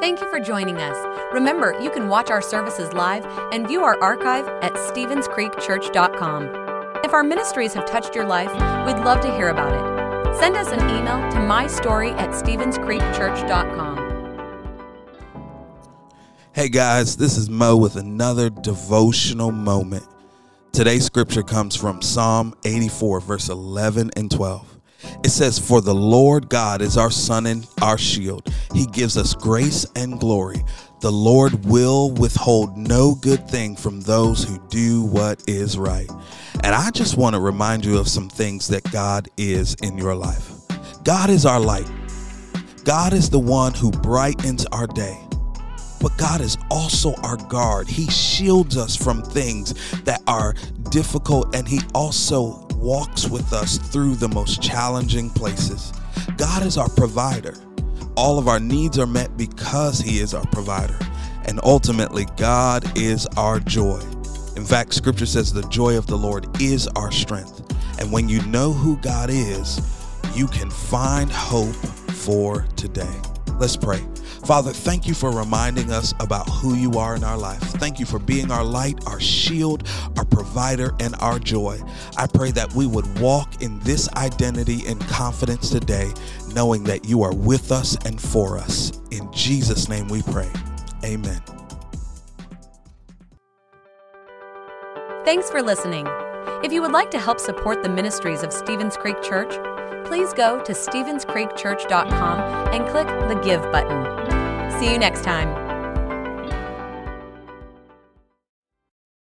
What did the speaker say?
Thank you for joining us. Remember, you can watch our services live and view our archive at StevensCreekChurch.com. If our ministries have touched your life, we'd love to hear about it. Send us an email to mystory at StevensCreekChurch.com. Hey guys, this is Mo with another devotional moment. Today's scripture comes from Psalm 84, verse 11 and 12. It says, For the Lord God is our sun and our shield. He gives us grace and glory. The Lord will withhold no good thing from those who do what is right. And I just want to remind you of some things that God is in your life. God is our light. God is the one who brightens our day. But God is also our guard. He shields us from things that are difficult, and He also walks with us through the most challenging places. God is our provider. All of our needs are met because He is our provider. And ultimately, God is our joy. In fact, Scripture says the joy of the Lord is our strength. And when you know who God is, you can find hope for today. Let's pray. Father, thank you for reminding us about who you are in our life. Thank you for being our light, our shield, our provider, and our joy. I pray that we would walk in this identity and confidence today, knowing that you are with us and for us. In Jesus' name we pray. Amen. Thanks for listening. If you would like to help support the ministries of Stevens Creek Church, please go to StevensCreekChurch.com and click the Give button. See you next time.